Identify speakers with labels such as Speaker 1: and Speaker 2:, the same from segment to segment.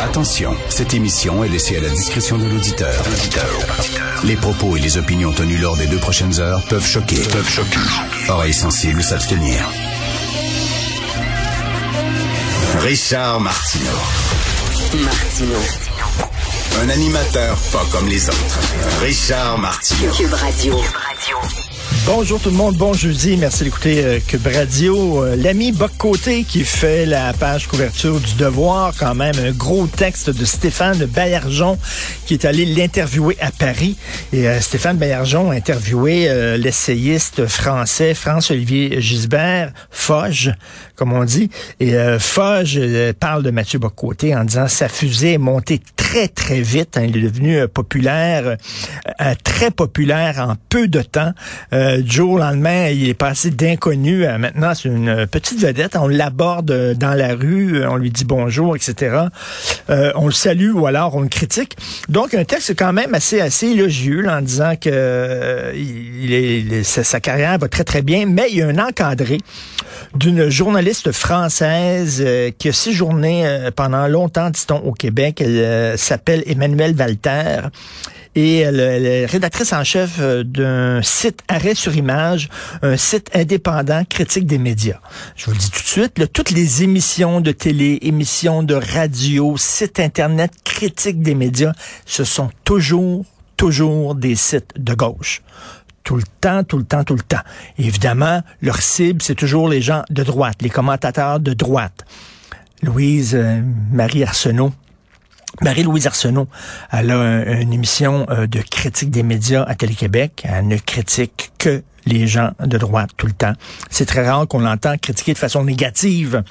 Speaker 1: Attention, cette émission est laissée à la discrétion de l'auditeur. Les propos et les opinions tenues lors des deux prochaines heures peuvent choquer. Peuvent choquer. Oreilles sensibles s'abstenir. Richard Martineau.
Speaker 2: Martino.
Speaker 1: Un animateur pas comme les autres. Richard Martineau.
Speaker 2: Cube Radio.
Speaker 3: Bonjour tout le monde, bon jeudi, merci d'écouter euh, Cube. Euh, L'ami Boc Côté qui fait la page couverture du Devoir, quand même un gros texte de Stéphane Baillargeon qui est allé l'interviewer à Paris. Et euh, Stéphane Baillargeon a interviewé euh, l'essayiste français France-Olivier Gisbert, Foge, comme on dit. Et Foge parle de Mathieu Bocoté en disant sa fusée est montée très très vite. hein. il est devenu populaire, très populaire en peu de temps. Du jour au lendemain, il est passé d'inconnu à maintenant c'est une euh, petite vedette. On l'aborde euh, dans la rue, euh, on lui dit bonjour, etc. Euh, on le salue ou alors on le critique. Donc un texte quand même assez assez élogieux là, en disant que euh, il est, il est- sa, carrière va très très bien, mais il y a un encadré d'une journaliste française euh, qui a séjourné euh, pendant longtemps, dit-on, au Québec. Elle euh, s'appelle Emmanuelle Walter. Et elle, elle est rédactrice en chef euh, d'un site Arrêt sur image, un site indépendant critique des médias. Je vous le dis tout de suite, là, toutes les émissions de télé, émissions de radio, sites internet critiques des médias, ce sont toujours, toujours des sites de gauche tout le temps, tout le temps, tout le temps. Évidemment, leur cible, c'est toujours les gens de droite, les commentateurs de droite. Louise euh, Marie Arsenault. Marie-Louise Arsenault, elle a un- une émission euh, de critique des médias à Télé-Québec. Elle ne critique que les gens de droite tout le temps. C'est très rare qu'on l'entend critiquer de façon négative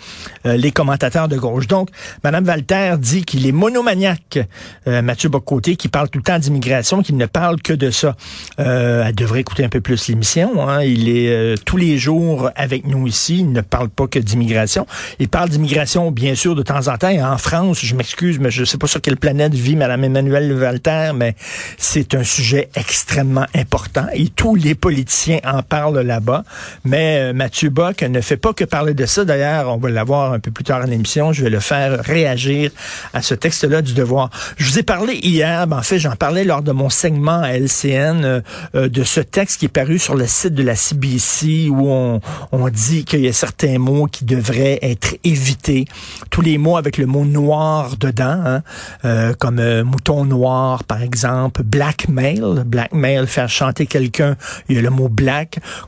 Speaker 3: euh, les commentateurs de gauche. Donc, Madame Walter dit qu'il est monomaniaque, euh, Mathieu Bocoté, qui parle tout le temps d'immigration, qu'il ne parle que de ça. Euh, elle devrait écouter un peu plus l'émission. Hein. Il est euh, tous les jours avec nous ici. Il ne parle pas que d'immigration. Il parle d'immigration, bien sûr, de temps en temps. Et en France, je m'excuse, mais je ne sais pas sur quelle planète vit Madame Emmanuelle Walter, mais c'est un sujet extrêmement important. Et tous les politiciens en parlent là-bas. Mais euh, Mathieu Bock ne fait pas que parler de ça. D'ailleurs, on va l'avoir un peu plus tard dans l'émission. Je vais le faire réagir à ce texte-là du devoir. Je vous ai parlé hier, ben, en fait, j'en parlais lors de mon segment à LCN euh, euh, de ce texte qui est paru sur le site de la CBC où on, on dit qu'il y a certains mots qui devraient être évités. Tous les mots avec le mot noir dedans, hein, euh, comme euh, mouton noir, par exemple, blackmail, blackmail, faire chanter quelqu'un, il y a le mot black,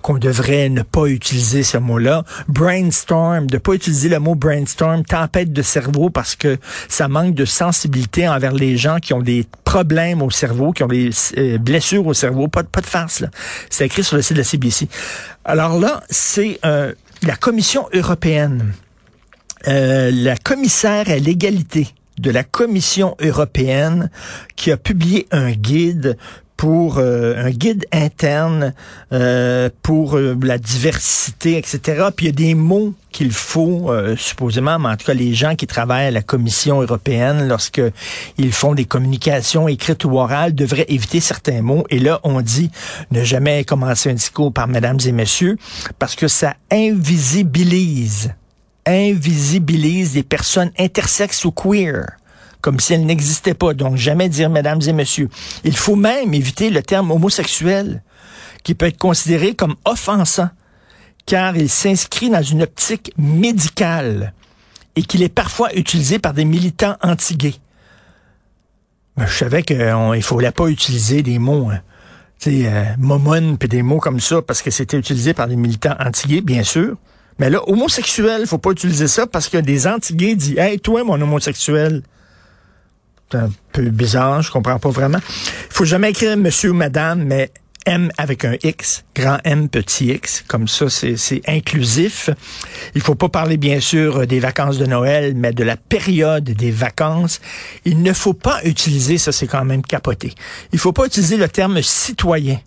Speaker 3: qu'on devrait ne pas utiliser ce mot-là. Brainstorm, de pas utiliser le mot brainstorm, tempête de cerveau, parce que ça manque de sensibilité envers les gens qui ont des problèmes au cerveau, qui ont des euh, blessures au cerveau, pas, de- pas de farce, là. C'est écrit sur le site de la CBC. Alors là, c'est euh, la Commission européenne euh, la commissaire à l'égalité de la Commission européenne qui a publié un guide pour euh, un guide interne euh, pour euh, la diversité, etc. Puis il y a des mots qu'il faut, euh, supposément, mais en tout cas les gens qui travaillent à la Commission européenne, lorsque ils font des communications écrites ou orales, devraient éviter certains mots. Et là, on dit ne jamais commencer un discours par mesdames et messieurs, parce que ça invisibilise invisibilise les personnes intersexes ou queer comme si elles n'existaient pas. Donc, jamais dire mesdames et messieurs. Il faut même éviter le terme homosexuel, qui peut être considéré comme offensant, car il s'inscrit dans une optique médicale et qu'il est parfois utilisé par des militants anti-gays. Je savais qu'il ne fallait pas utiliser des mots, hein. tu sais, euh, puis des mots comme ça, parce que c'était utilisé par des militants antillais, bien sûr. Mais là, homosexuel, faut pas utiliser ça parce que des antillais disent Hey, toi, mon homosexuel. Un peu bizarre, je comprends pas vraiment. Il faut jamais écrire monsieur ou madame, mais M avec un X, grand M, petit X, comme ça c'est inclusif. Il faut pas parler bien sûr des vacances de Noël, mais de la période des vacances. Il ne faut pas utiliser, ça c'est quand même capoté, il faut pas utiliser le terme citoyen.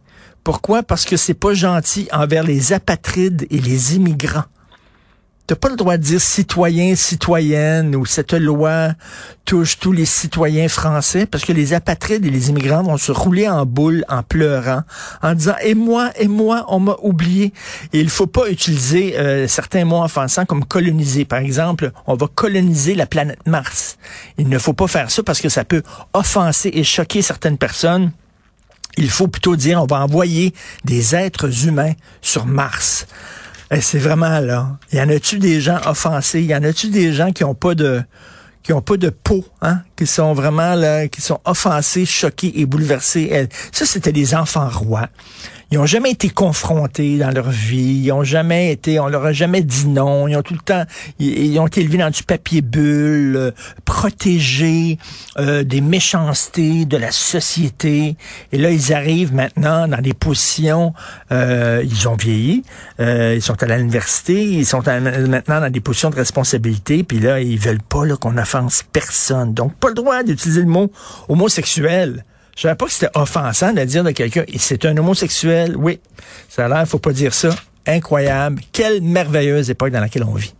Speaker 3: Pourquoi? Parce que c'est pas gentil envers les apatrides et les immigrants. T'as pas le droit de dire citoyen, citoyenne ou cette loi touche tous les citoyens français parce que les apatrides et les immigrants vont se rouler en boule en pleurant, en disant et moi et moi on m'a oublié. Et il faut pas utiliser euh, certains mots offensants comme coloniser. Par exemple, on va coloniser la planète Mars. Il ne faut pas faire ça parce que ça peut offenser et choquer certaines personnes. Il faut plutôt dire on va envoyer des êtres humains sur Mars. Eh, c'est vraiment là. Y en a-tu des gens offensés? Y en a-tu des gens qui ont pas de qui ont pas de peau, hein, qui sont vraiment là, qui sont offensés, choqués et bouleversés. Ça, c'était des enfants rois. Ils ont jamais été confrontés dans leur vie. Ils ont jamais été, on leur a jamais dit non. Ils ont tout le temps, ils, ont été élevés dans du papier bulle, euh, protégés euh, des méchancetés de la société. Et là, ils arrivent maintenant dans des positions. Euh, ils ont vieilli. ils sont à l'université. Ils sont maintenant dans des positions de responsabilité. Puis là, ils veulent pas qu'on offense personne. Donc, le droit d'utiliser le mot homosexuel. Je savais pas que c'était offensant de dire de quelqu'un, c'est un homosexuel. Oui, ça a l'air, faut pas dire ça. Incroyable. Quelle merveilleuse époque dans laquelle on vit.